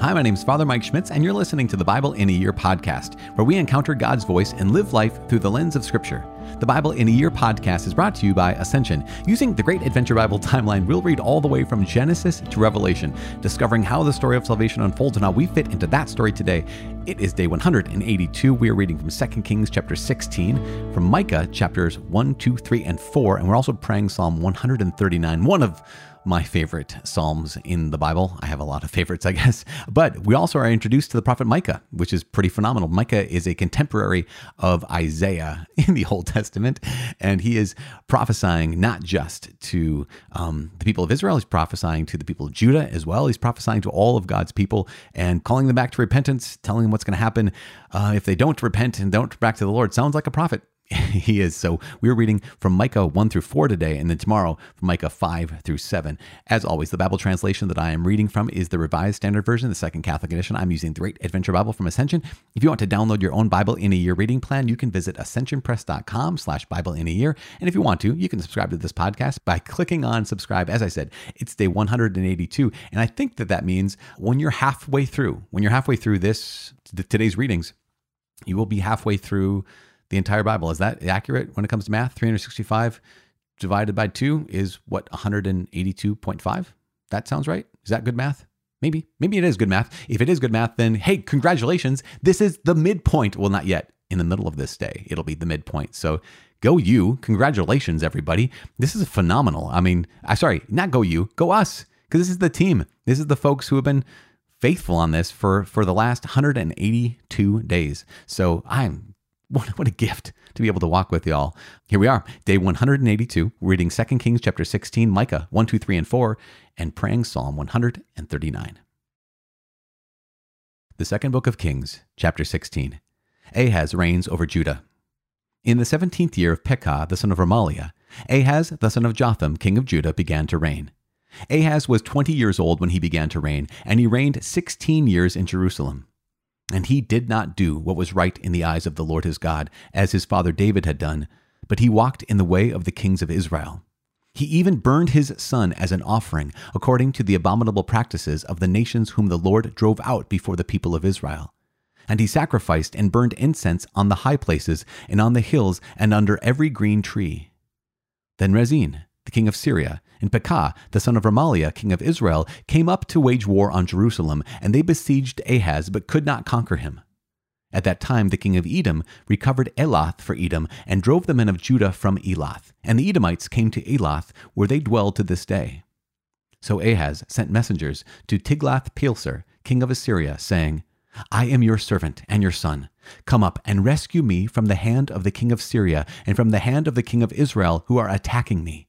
Hi, my name is Father Mike Schmitz, and you're listening to the Bible in a Year podcast, where we encounter God's voice and live life through the lens of Scripture. The Bible in a Year podcast is brought to you by Ascension. Using the Great Adventure Bible timeline, we'll read all the way from Genesis to Revelation, discovering how the story of salvation unfolds and how we fit into that story today. It is day 182. We are reading from 2 Kings chapter 16, from Micah chapters 1, 2, 3, and 4, and we're also praying Psalm 139, one of my favorite Psalms in the Bible. I have a lot of favorites, I guess. But we also are introduced to the prophet Micah, which is pretty phenomenal. Micah is a contemporary of Isaiah in the Old Testament, and he is prophesying not just to um, the people of Israel, he's prophesying to the people of Judah as well. He's prophesying to all of God's people and calling them back to repentance, telling them what's going to happen uh, if they don't repent and don't back to the Lord. Sounds like a prophet. he is. So we're reading from Micah 1 through 4 today, and then tomorrow from Micah 5 through 7. As always, the Bible translation that I am reading from is the Revised Standard Version, the Second Catholic Edition. I'm using the Great Adventure Bible from Ascension. If you want to download your own Bible in a Year reading plan, you can visit ascensionpress.com slash Bible in a Year. And if you want to, you can subscribe to this podcast by clicking on subscribe. As I said, it's day 182. And I think that that means when you're halfway through, when you're halfway through this, today's readings, you will be halfway through the entire Bible. Is that accurate when it comes to math? 365 divided by 2 is what, 182.5? That sounds right? Is that good math? Maybe. Maybe it is good math. If it is good math, then hey, congratulations. This is the midpoint. Well, not yet. In the middle of this day, it'll be the midpoint. So go you. Congratulations, everybody. This is phenomenal. I mean, I sorry, not go you, go us. Because this is the team. This is the folks who have been faithful on this for for the last 182 days. So I'm what, what a gift to be able to walk with y'all. Here we are, day 182, reading 2 Kings chapter 16, Micah 1, 2, 3, and 4, and praying Psalm 139. The second book of Kings, chapter 16. Ahaz reigns over Judah. In the seventeenth year of Pekah, the son of Remaliah, Ahaz, the son of Jotham, king of Judah, began to reign. Ahaz was twenty years old when he began to reign, and he reigned sixteen years in Jerusalem. And he did not do what was right in the eyes of the Lord his God, as his father David had done, but he walked in the way of the kings of Israel. He even burned his son as an offering, according to the abominable practices of the nations whom the Lord drove out before the people of Israel. And he sacrificed and burned incense on the high places, and on the hills, and under every green tree. Then Rezin, the king of Syria, and Pekah, the son of Remaliah, king of Israel, came up to wage war on Jerusalem, and they besieged Ahaz, but could not conquer him. At that time, the king of Edom recovered Elath for Edom, and drove the men of Judah from Elath. And the Edomites came to Elath, where they dwell to this day. So Ahaz sent messengers to Tiglath-Pileser, king of Assyria, saying, I am your servant and your son. Come up and rescue me from the hand of the king of Syria and from the hand of the king of Israel who are attacking me.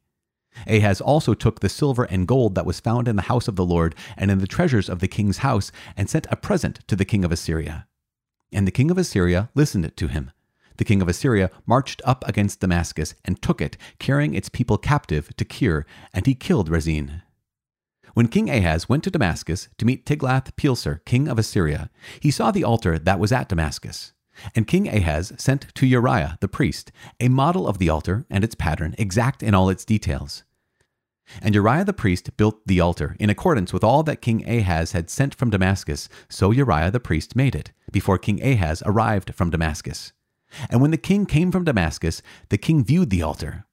Ahaz also took the silver and gold that was found in the house of the Lord and in the treasures of the king's house, and sent a present to the king of Assyria. And the king of Assyria listened to him. The king of Assyria marched up against Damascus and took it, carrying its people captive to Kir, and he killed Rezin. When King Ahaz went to Damascus to meet Tiglath-Pileser, king of Assyria, he saw the altar that was at Damascus. And King Ahaz sent to Uriah the priest a model of the altar and its pattern, exact in all its details. And Uriah the priest built the altar in accordance with all that King Ahaz had sent from Damascus. So Uriah the priest made it, before King Ahaz arrived from Damascus. And when the king came from Damascus, the king viewed the altar.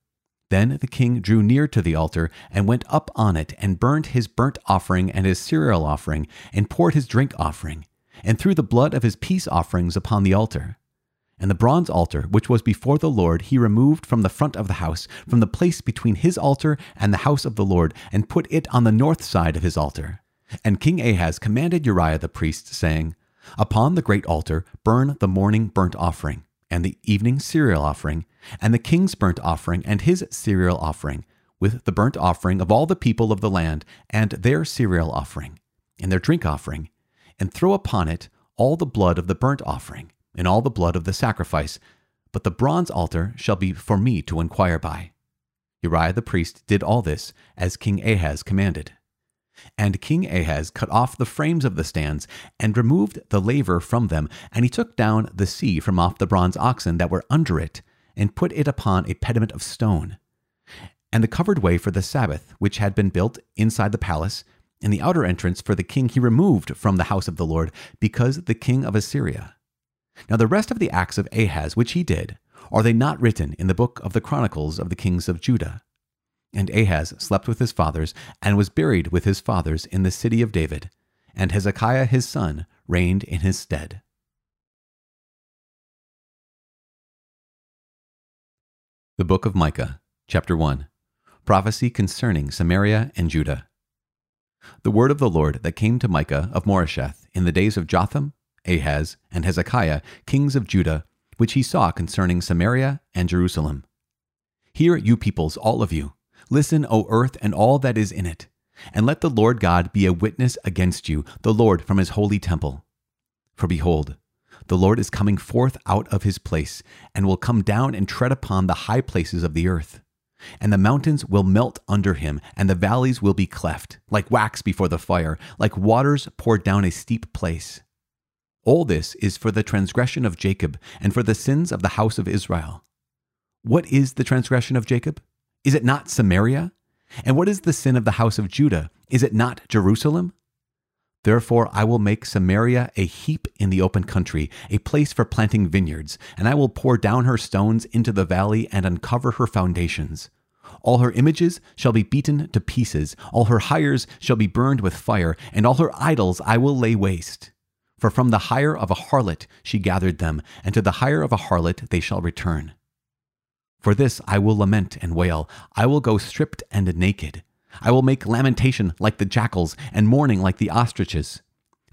Then the king drew near to the altar and went up on it and burnt his burnt offering and his cereal offering and poured his drink offering and threw the blood of his peace offerings upon the altar. And the bronze altar, which was before the Lord, he removed from the front of the house, from the place between his altar and the house of the Lord, and put it on the north side of his altar. And King Ahaz commanded Uriah the priest, saying, Upon the great altar burn the morning burnt offering, and the evening cereal offering, and the king's burnt offering, and his cereal offering, with the burnt offering of all the people of the land, and their cereal offering, and their drink offering, and throw upon it all the blood of the burnt offering, and all the blood of the sacrifice. But the bronze altar shall be for me to inquire by. Uriah the priest did all this as King Ahaz commanded. And King Ahaz cut off the frames of the stands, and removed the laver from them, and he took down the sea from off the bronze oxen that were under it, and put it upon a pediment of stone. And the covered way for the Sabbath, which had been built inside the palace, and the outer entrance for the king he removed from the house of the Lord, because the king of Assyria. Now the rest of the acts of Ahaz which he did, are they not written in the book of the Chronicles of the kings of Judah? And Ahaz slept with his fathers, and was buried with his fathers in the city of David, and Hezekiah his son reigned in his stead. The Book of Micah, Chapter 1 Prophecy concerning Samaria and Judah. The word of the Lord that came to Micah of Moresheth in the days of Jotham, Ahaz, and Hezekiah, kings of Judah, which he saw concerning Samaria and Jerusalem. Hear, you peoples, all of you. Listen, O earth, and all that is in it. And let the Lord God be a witness against you, the Lord from his holy temple. For behold, the Lord is coming forth out of his place, and will come down and tread upon the high places of the earth. And the mountains will melt under him, and the valleys will be cleft, like wax before the fire, like waters poured down a steep place. All this is for the transgression of Jacob, and for the sins of the house of Israel. What is the transgression of Jacob? Is it not Samaria? And what is the sin of the house of Judah? Is it not Jerusalem? Therefore, I will make Samaria a heap in the open country, a place for planting vineyards, and I will pour down her stones into the valley and uncover her foundations. All her images shall be beaten to pieces, all her hires shall be burned with fire, and all her idols I will lay waste. For from the hire of a harlot she gathered them, and to the hire of a harlot they shall return. For this I will lament and wail, I will go stripped and naked. I will make lamentation like the jackals, and mourning like the ostriches.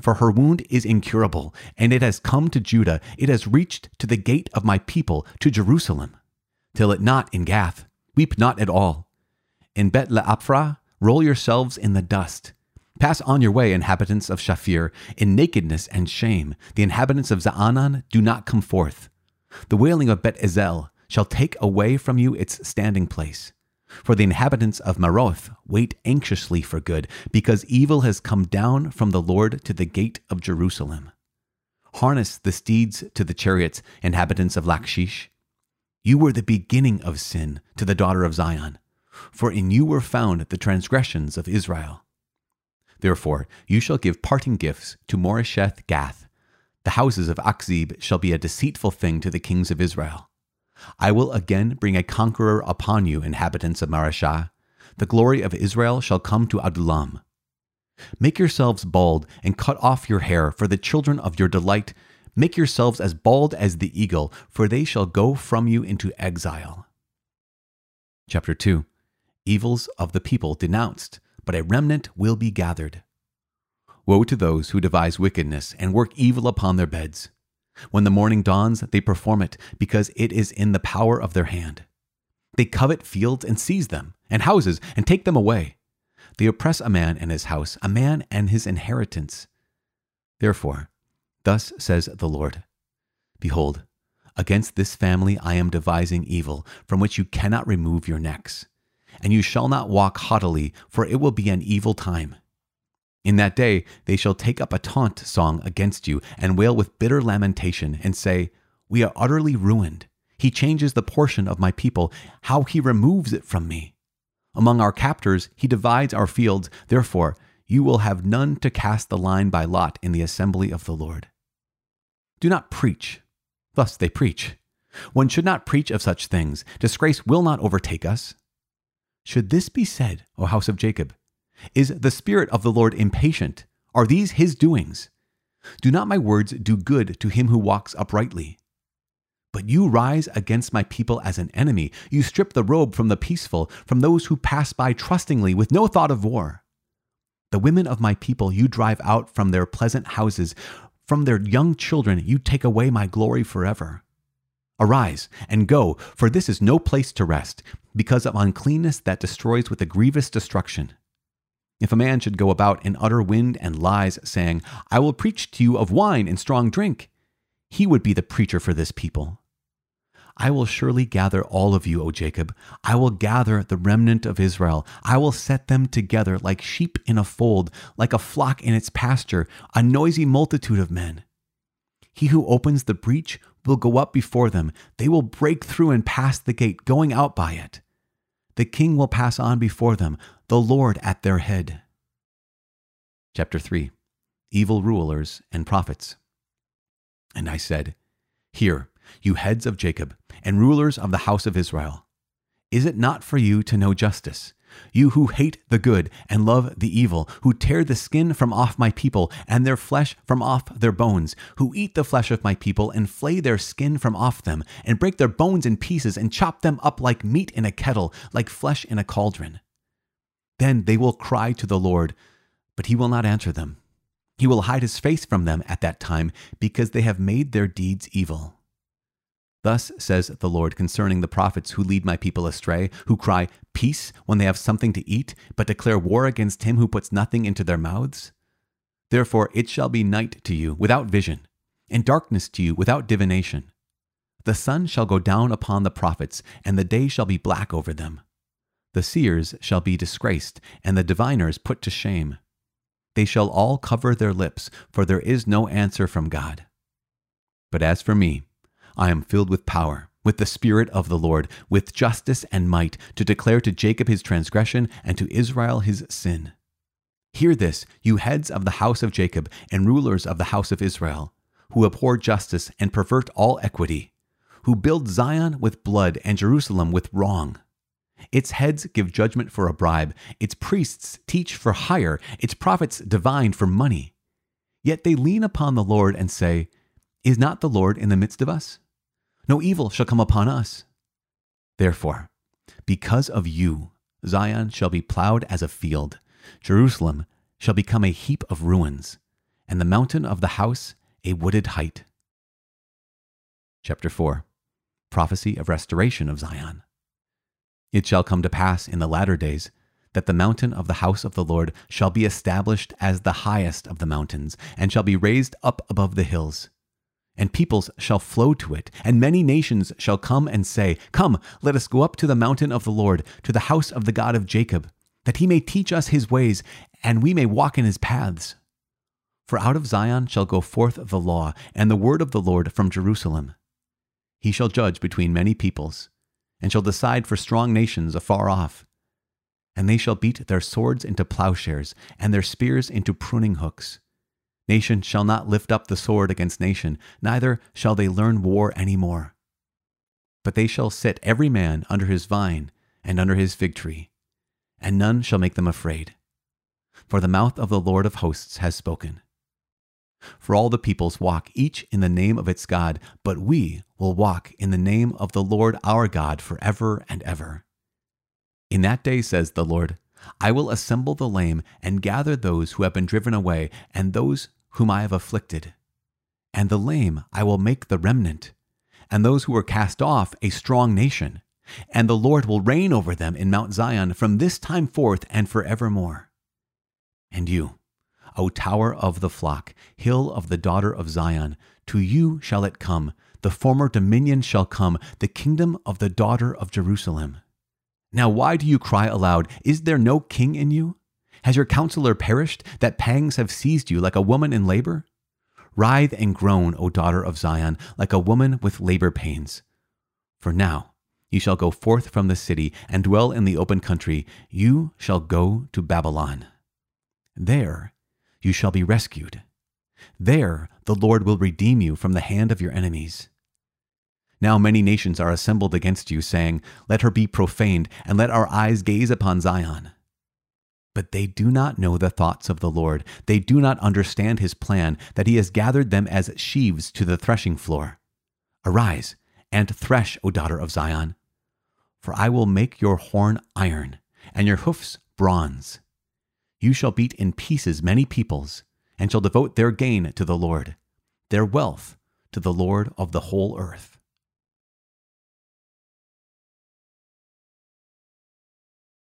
For her wound is incurable, and it has come to Judah, it has reached to the gate of my people, to Jerusalem. Till it not in Gath, weep not at all. In Beth-le-aphrah, roll yourselves in the dust. Pass on your way, inhabitants of Shaphir, in nakedness and shame. The inhabitants of Zaanan do not come forth. The wailing of Beth-ezel shall take away from you its standing place. For the inhabitants of Maroth wait anxiously for good, because evil has come down from the Lord to the gate of Jerusalem. Harness the steeds to the chariots, inhabitants of Lachish. You were the beginning of sin to the daughter of Zion, for in you were found the transgressions of Israel. Therefore, you shall give parting gifts to Moresheth Gath. The houses of Achzib shall be a deceitful thing to the kings of Israel. I will again bring a conqueror upon you, inhabitants of Mareshah. The glory of Israel shall come to Adullam. Make yourselves bald and cut off your hair for the children of your delight. Make yourselves as bald as the eagle, for they shall go from you into exile. Chapter 2 Evils of the people denounced, but a remnant will be gathered. Woe to those who devise wickedness and work evil upon their beds. When the morning dawns, they perform it because it is in the power of their hand. They covet fields and seize them, and houses and take them away. They oppress a man and his house, a man and his inheritance. Therefore, thus says the Lord Behold, against this family I am devising evil, from which you cannot remove your necks. And you shall not walk haughtily, for it will be an evil time. In that day they shall take up a taunt song against you, and wail with bitter lamentation, and say, We are utterly ruined. He changes the portion of my people, how he removes it from me. Among our captors he divides our fields, therefore you will have none to cast the line by lot in the assembly of the Lord. Do not preach. Thus they preach. One should not preach of such things. Disgrace will not overtake us. Should this be said, O house of Jacob? Is the Spirit of the Lord impatient? Are these his doings? Do not my words do good to him who walks uprightly? But you rise against my people as an enemy. You strip the robe from the peaceful, from those who pass by trustingly with no thought of war. The women of my people you drive out from their pleasant houses. From their young children you take away my glory forever. Arise and go, for this is no place to rest, because of uncleanness that destroys with a grievous destruction. If a man should go about in utter wind and lies, saying, I will preach to you of wine and strong drink, he would be the preacher for this people. I will surely gather all of you, O Jacob. I will gather the remnant of Israel. I will set them together like sheep in a fold, like a flock in its pasture, a noisy multitude of men. He who opens the breach will go up before them. They will break through and pass the gate, going out by it. The king will pass on before them, the Lord at their head. Chapter 3 Evil Rulers and Prophets. And I said, Hear, you heads of Jacob, and rulers of the house of Israel. Is it not for you to know justice? You who hate the good and love the evil, who tear the skin from off my people and their flesh from off their bones, who eat the flesh of my people and flay their skin from off them, and break their bones in pieces and chop them up like meat in a kettle, like flesh in a cauldron. Then they will cry to the Lord, but he will not answer them. He will hide his face from them at that time because they have made their deeds evil. Thus says the Lord concerning the prophets who lead my people astray, who cry, Peace, when they have something to eat, but declare war against him who puts nothing into their mouths. Therefore it shall be night to you without vision, and darkness to you without divination. The sun shall go down upon the prophets, and the day shall be black over them. The seers shall be disgraced, and the diviners put to shame. They shall all cover their lips, for there is no answer from God. But as for me, I am filled with power, with the Spirit of the Lord, with justice and might, to declare to Jacob his transgression and to Israel his sin. Hear this, you heads of the house of Jacob and rulers of the house of Israel, who abhor justice and pervert all equity, who build Zion with blood and Jerusalem with wrong. Its heads give judgment for a bribe, its priests teach for hire, its prophets divine for money. Yet they lean upon the Lord and say, Is not the Lord in the midst of us? No evil shall come upon us. Therefore, because of you, Zion shall be plowed as a field, Jerusalem shall become a heap of ruins, and the mountain of the house a wooded height. Chapter 4 Prophecy of Restoration of Zion. It shall come to pass in the latter days that the mountain of the house of the Lord shall be established as the highest of the mountains, and shall be raised up above the hills and peoples shall flow to it, and many nations shall come and say, Come, let us go up to the mountain of the Lord, to the house of the God of Jacob, that he may teach us his ways, and we may walk in his paths. For out of Zion shall go forth the law, and the word of the Lord from Jerusalem. He shall judge between many peoples, and shall decide for strong nations afar off. And they shall beat their swords into plowshares, and their spears into pruning hooks. Nation shall not lift up the sword against nation, neither shall they learn war any more. But they shall sit every man under his vine and under his fig tree, and none shall make them afraid. For the mouth of the Lord of hosts has spoken. For all the peoples walk each in the name of its God, but we will walk in the name of the Lord our God forever and ever. In that day, says the Lord, I will assemble the lame and gather those who have been driven away, and those whom I have afflicted. And the lame I will make the remnant, and those who were cast off a strong nation. And the Lord will reign over them in Mount Zion from this time forth and forevermore. And you, O tower of the flock, hill of the daughter of Zion, to you shall it come, the former dominion shall come, the kingdom of the daughter of Jerusalem. Now, why do you cry aloud? Is there no king in you? Has your counselor perished, that pangs have seized you like a woman in labor? Writhe and groan, O daughter of Zion, like a woman with labor pains. For now you shall go forth from the city and dwell in the open country. You shall go to Babylon. There you shall be rescued. There the Lord will redeem you from the hand of your enemies. Now many nations are assembled against you, saying, Let her be profaned, and let our eyes gaze upon Zion. But they do not know the thoughts of the Lord. They do not understand his plan, that he has gathered them as sheaves to the threshing floor. Arise and thresh, O daughter of Zion. For I will make your horn iron, and your hoofs bronze. You shall beat in pieces many peoples, and shall devote their gain to the Lord, their wealth to the Lord of the whole earth.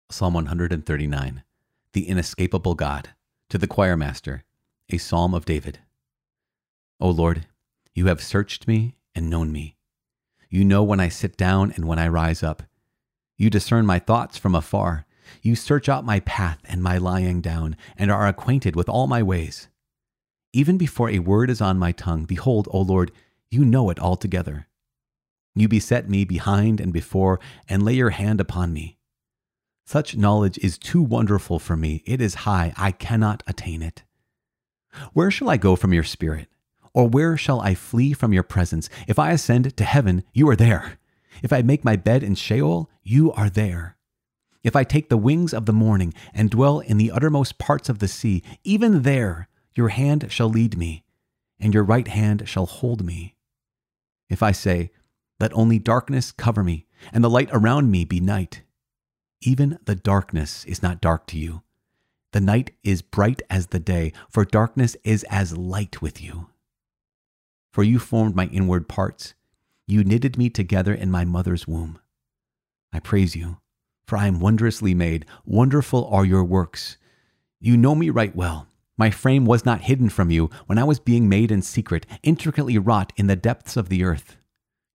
Psalm 139 the inescapable God, to the choir master, a psalm of David. O Lord, you have searched me and known me. You know when I sit down and when I rise up. You discern my thoughts from afar. You search out my path and my lying down, and are acquainted with all my ways. Even before a word is on my tongue, behold, O Lord, you know it altogether. You beset me behind and before, and lay your hand upon me. Such knowledge is too wonderful for me. It is high. I cannot attain it. Where shall I go from your spirit? Or where shall I flee from your presence? If I ascend to heaven, you are there. If I make my bed in Sheol, you are there. If I take the wings of the morning and dwell in the uttermost parts of the sea, even there your hand shall lead me, and your right hand shall hold me. If I say, Let only darkness cover me, and the light around me be night, even the darkness is not dark to you. The night is bright as the day, for darkness is as light with you. For you formed my inward parts. You knitted me together in my mother's womb. I praise you, for I am wondrously made. Wonderful are your works. You know me right well. My frame was not hidden from you when I was being made in secret, intricately wrought in the depths of the earth.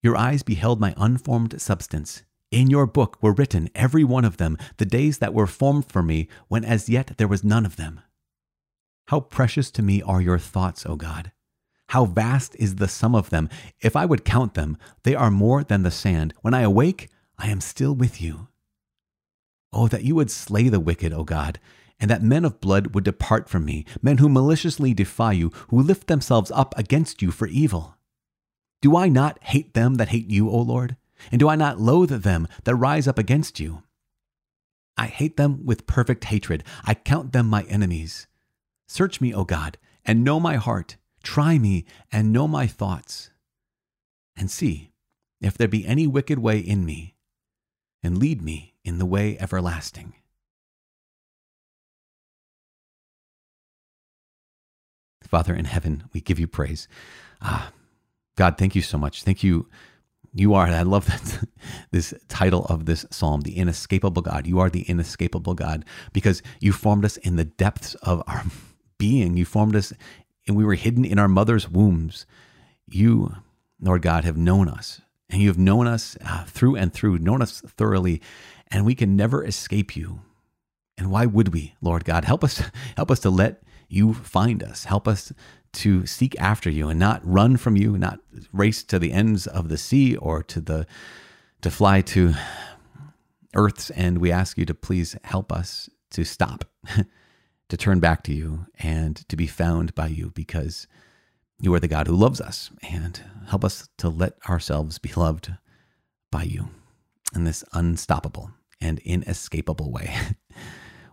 Your eyes beheld my unformed substance. In your book were written, every one of them, the days that were formed for me, when as yet there was none of them. How precious to me are your thoughts, O God! How vast is the sum of them! If I would count them, they are more than the sand. When I awake, I am still with you. Oh, that you would slay the wicked, O God, and that men of blood would depart from me, men who maliciously defy you, who lift themselves up against you for evil. Do I not hate them that hate you, O Lord? And do I not loathe them that rise up against you? I hate them with perfect hatred. I count them my enemies. Search me, O God, and know my heart. Try me and know my thoughts. And see if there be any wicked way in me, and lead me in the way everlasting. Father in heaven, we give you praise. Ah, God, thank you so much. Thank you you are, I love that, this title of this psalm, the inescapable God. You are the inescapable God because you formed us in the depths of our being. You formed us and we were hidden in our mother's wombs. You, Lord God, have known us and you have known us uh, through and through, known us thoroughly, and we can never escape you. And why would we, Lord God? Help us, help us to let you find us. Help us to seek after you and not run from you, not race to the ends of the sea or to the to fly to earth's end. We ask you to please help us to stop, to turn back to you and to be found by you because you are the God who loves us and help us to let ourselves be loved by you in this unstoppable and inescapable way.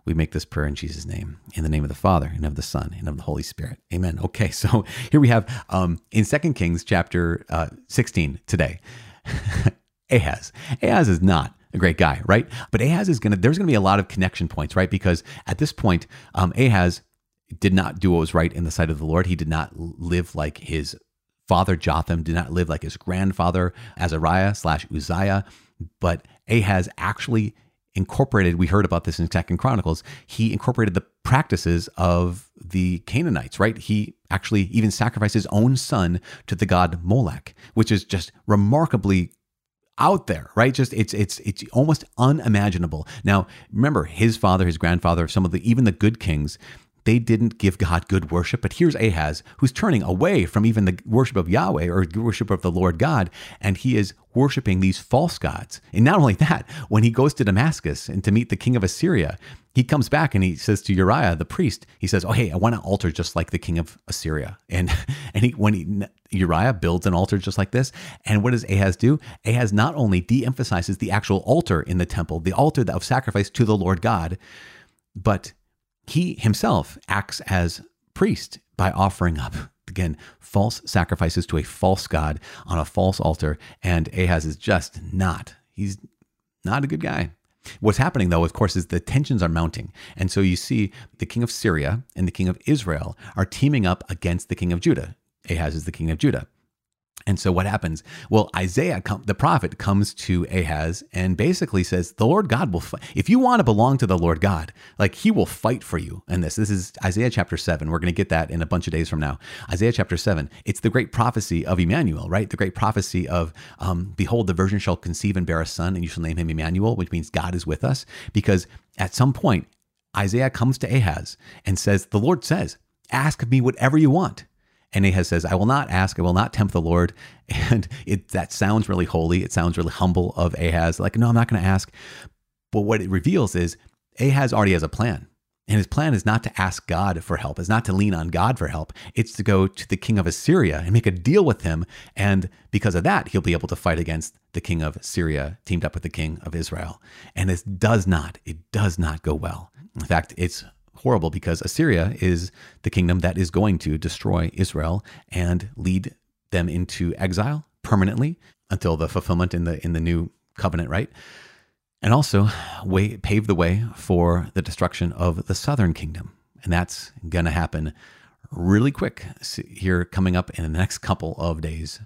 We make this prayer in Jesus' name, in the name of the Father and of the Son and of the Holy Spirit. Amen. Okay, so here we have um, in Second Kings chapter uh, 16 today, Ahaz. Ahaz is not a great guy, right? But Ahaz is gonna. There's gonna be a lot of connection points, right? Because at this point, um, Ahaz did not do what was right in the sight of the Lord. He did not live like his father Jotham. Did not live like his grandfather Azariah slash Uzziah. But Ahaz actually incorporated we heard about this in second chronicles he incorporated the practices of the canaanites right he actually even sacrificed his own son to the god molech which is just remarkably out there right just it's it's it's almost unimaginable now remember his father his grandfather some of the even the good kings they didn't give God good worship. But here's Ahaz, who's turning away from even the worship of Yahweh or worship of the Lord God, and he is worshiping these false gods. And not only that, when he goes to Damascus and to meet the king of Assyria, he comes back and he says to Uriah, the priest, he says, "Oh, hey, I want an altar just like the king of Assyria." And and he, when he, Uriah builds an altar just like this, and what does Ahaz do? Ahaz not only de-emphasizes the actual altar in the temple, the altar of sacrifice to the Lord God, but he himself acts as priest by offering up again false sacrifices to a false god on a false altar and ahaz is just not he's not a good guy. What's happening though of course is the tensions are mounting and so you see the king of syria and the king of israel are teaming up against the king of judah. Ahaz is the king of judah and so what happens? Well, Isaiah, the prophet, comes to Ahaz and basically says, "The Lord God will fight. If you want to belong to the Lord God, like He will fight for you." And this, this is Isaiah chapter seven. We're going to get that in a bunch of days from now. Isaiah chapter seven. It's the great prophecy of Emmanuel, right? The great prophecy of, um, "Behold, the virgin shall conceive and bear a son, and you shall name him Emmanuel," which means God is with us. Because at some point, Isaiah comes to Ahaz and says, "The Lord says, ask me whatever you want." And Ahaz says, I will not ask, I will not tempt the Lord. And it that sounds really holy. It sounds really humble of Ahaz. Like, no, I'm not going to ask. But what it reveals is Ahaz already has a plan. And his plan is not to ask God for help, it's not to lean on God for help. It's to go to the king of Assyria and make a deal with him. And because of that, he'll be able to fight against the king of Syria, teamed up with the king of Israel. And this does not, it does not go well. In fact, it's horrible because Assyria is the kingdom that is going to destroy Israel and lead them into exile permanently until the fulfillment in the in the new covenant, right? and also way, pave the way for the destruction of the southern kingdom. And that's going to happen really quick here coming up in the next couple of days.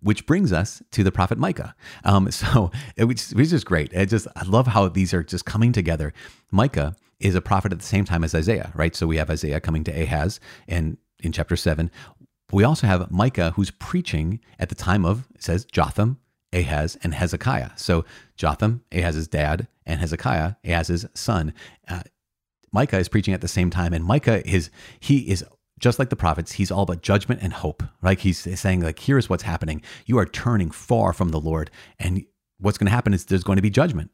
Which brings us to the prophet Micah. Um, so, which, which is great. It just I love how these are just coming together. Micah is a prophet at the same time as Isaiah, right? So we have Isaiah coming to Ahaz, and in chapter seven, we also have Micah who's preaching at the time of it says Jotham, Ahaz, and Hezekiah. So Jotham, Ahaz's dad, and Hezekiah, Ahaz's son. Uh, Micah is preaching at the same time, and Micah is he is just like the prophets. He's all about judgment and hope. Like he's saying, like here's what's happening. You are turning far from the Lord, and what's going to happen is there's going to be judgment.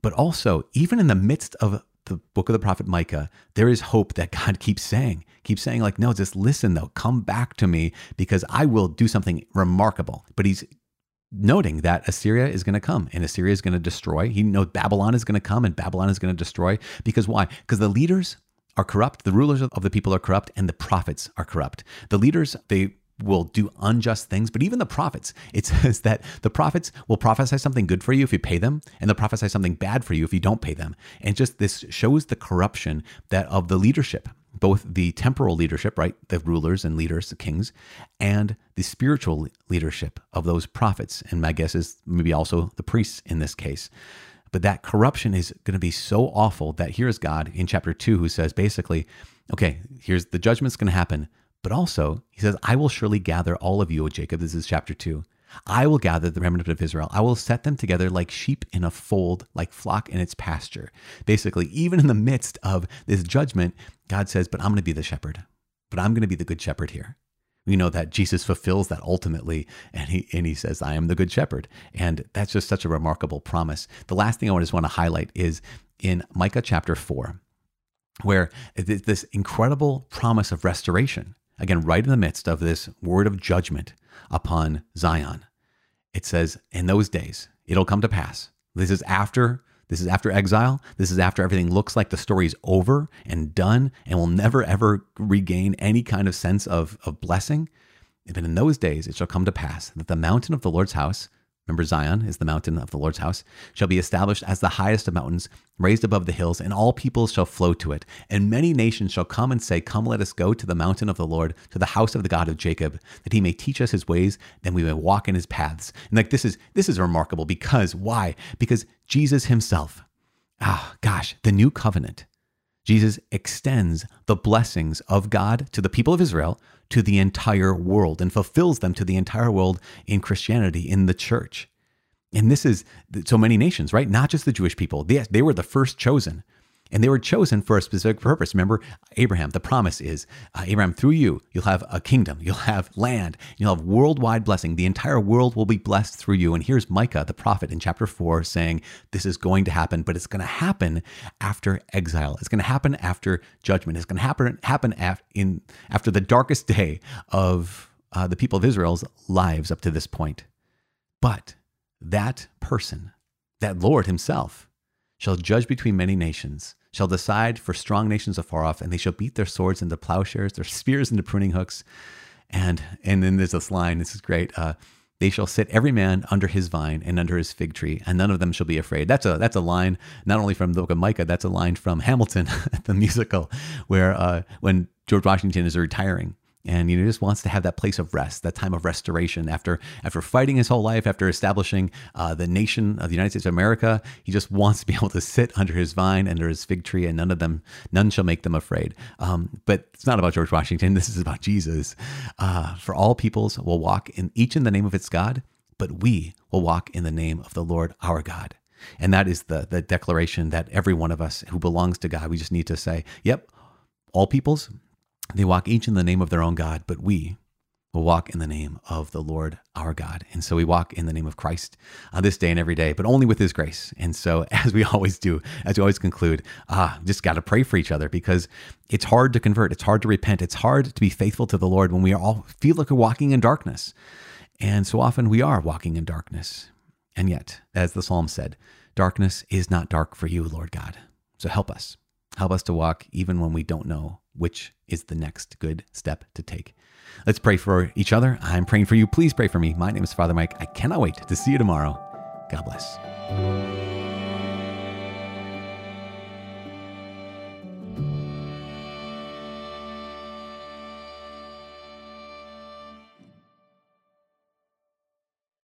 But also, even in the midst of the book of the prophet Micah, there is hope that God keeps saying, keeps saying, like, no, just listen though, come back to me because I will do something remarkable. But he's noting that Assyria is going to come and Assyria is going to destroy. He knows Babylon is going to come and Babylon is going to destroy. Because why? Because the leaders are corrupt, the rulers of the people are corrupt, and the prophets are corrupt. The leaders, they will do unjust things, but even the prophets, it says that the prophets will prophesy something good for you if you pay them, and they'll prophesy something bad for you if you don't pay them. And just this shows the corruption that of the leadership both the temporal leadership, right, the rulers and leaders, the kings, and the spiritual leadership of those prophets. And my guess is maybe also the priests in this case. But that corruption is going to be so awful that here's God in chapter two who says basically, okay, here's the judgment's going to happen. But also, he says, I will surely gather all of you, O Jacob. This is chapter two. I will gather the remnant of Israel. I will set them together like sheep in a fold, like flock in its pasture. Basically, even in the midst of this judgment, God says, But I'm going to be the shepherd. But I'm going to be the good shepherd here. We know that Jesus fulfills that ultimately, and he and he says, "I am the good shepherd," and that's just such a remarkable promise. The last thing I just want to highlight is in Micah chapter four, where this incredible promise of restoration. Again, right in the midst of this word of judgment upon Zion. It says, In those days, it'll come to pass. This is after. This is after exile. This is after everything looks like the story's over and done and will never ever regain any kind of sense of, of blessing. But in those days it shall come to pass that the mountain of the Lord's house Remember, Zion is the mountain of the Lord's house, shall be established as the highest of mountains, raised above the hills, and all peoples shall flow to it. And many nations shall come and say, Come, let us go to the mountain of the Lord, to the house of the God of Jacob, that he may teach us his ways, then we may walk in his paths. And like this is this is remarkable because why? Because Jesus himself, ah, gosh, the new covenant. Jesus extends the blessings of God to the people of Israel to the entire world and fulfills them to the entire world in Christianity, in the church. And this is so many nations, right? Not just the Jewish people. They, they were the first chosen. And they were chosen for a specific purpose. Remember, Abraham, the promise is uh, Abraham, through you, you'll have a kingdom, you'll have land, you'll have worldwide blessing. The entire world will be blessed through you. And here's Micah, the prophet, in chapter four saying, This is going to happen, but it's going to happen after exile. It's going to happen after judgment. It's going to happen, happen af- in, after the darkest day of uh, the people of Israel's lives up to this point. But that person, that Lord himself, shall judge between many nations shall decide for strong nations afar off, and they shall beat their swords into plowshares, their spears into pruning hooks. And and then there's this line, this is great. Uh, they shall sit every man under his vine and under his fig tree, and none of them shall be afraid. That's a that's a line not only from the book of Micah, that's a line from Hamilton, the musical, where uh, when George Washington is retiring, and you know just wants to have that place of rest that time of restoration. After after fighting his whole life after establishing uh, the nation of the united states of america he just wants to be able to sit under his vine under his fig tree and none of them none shall make them afraid. Um, but it's not about george washington. This is about jesus. Uh, for all peoples will walk in each in the name of its god but we will walk in the name of the lord our god. And that is the the declaration that every one of us who belongs to god we just need to say yep all peoples they walk each in the name of their own God, but we, We'll walk in the name of the Lord our God. And so we walk in the name of Christ on this day and every day, but only with his grace. And so, as we always do, as we always conclude, ah, just got to pray for each other because it's hard to convert. It's hard to repent. It's hard to be faithful to the Lord when we all feel like we're walking in darkness. And so often we are walking in darkness. And yet, as the psalm said, darkness is not dark for you, Lord God. So help us. Help us to walk even when we don't know which is the next good step to take. Let's pray for each other. I'm praying for you. Please pray for me. My name is Father Mike. I cannot wait to see you tomorrow. God bless.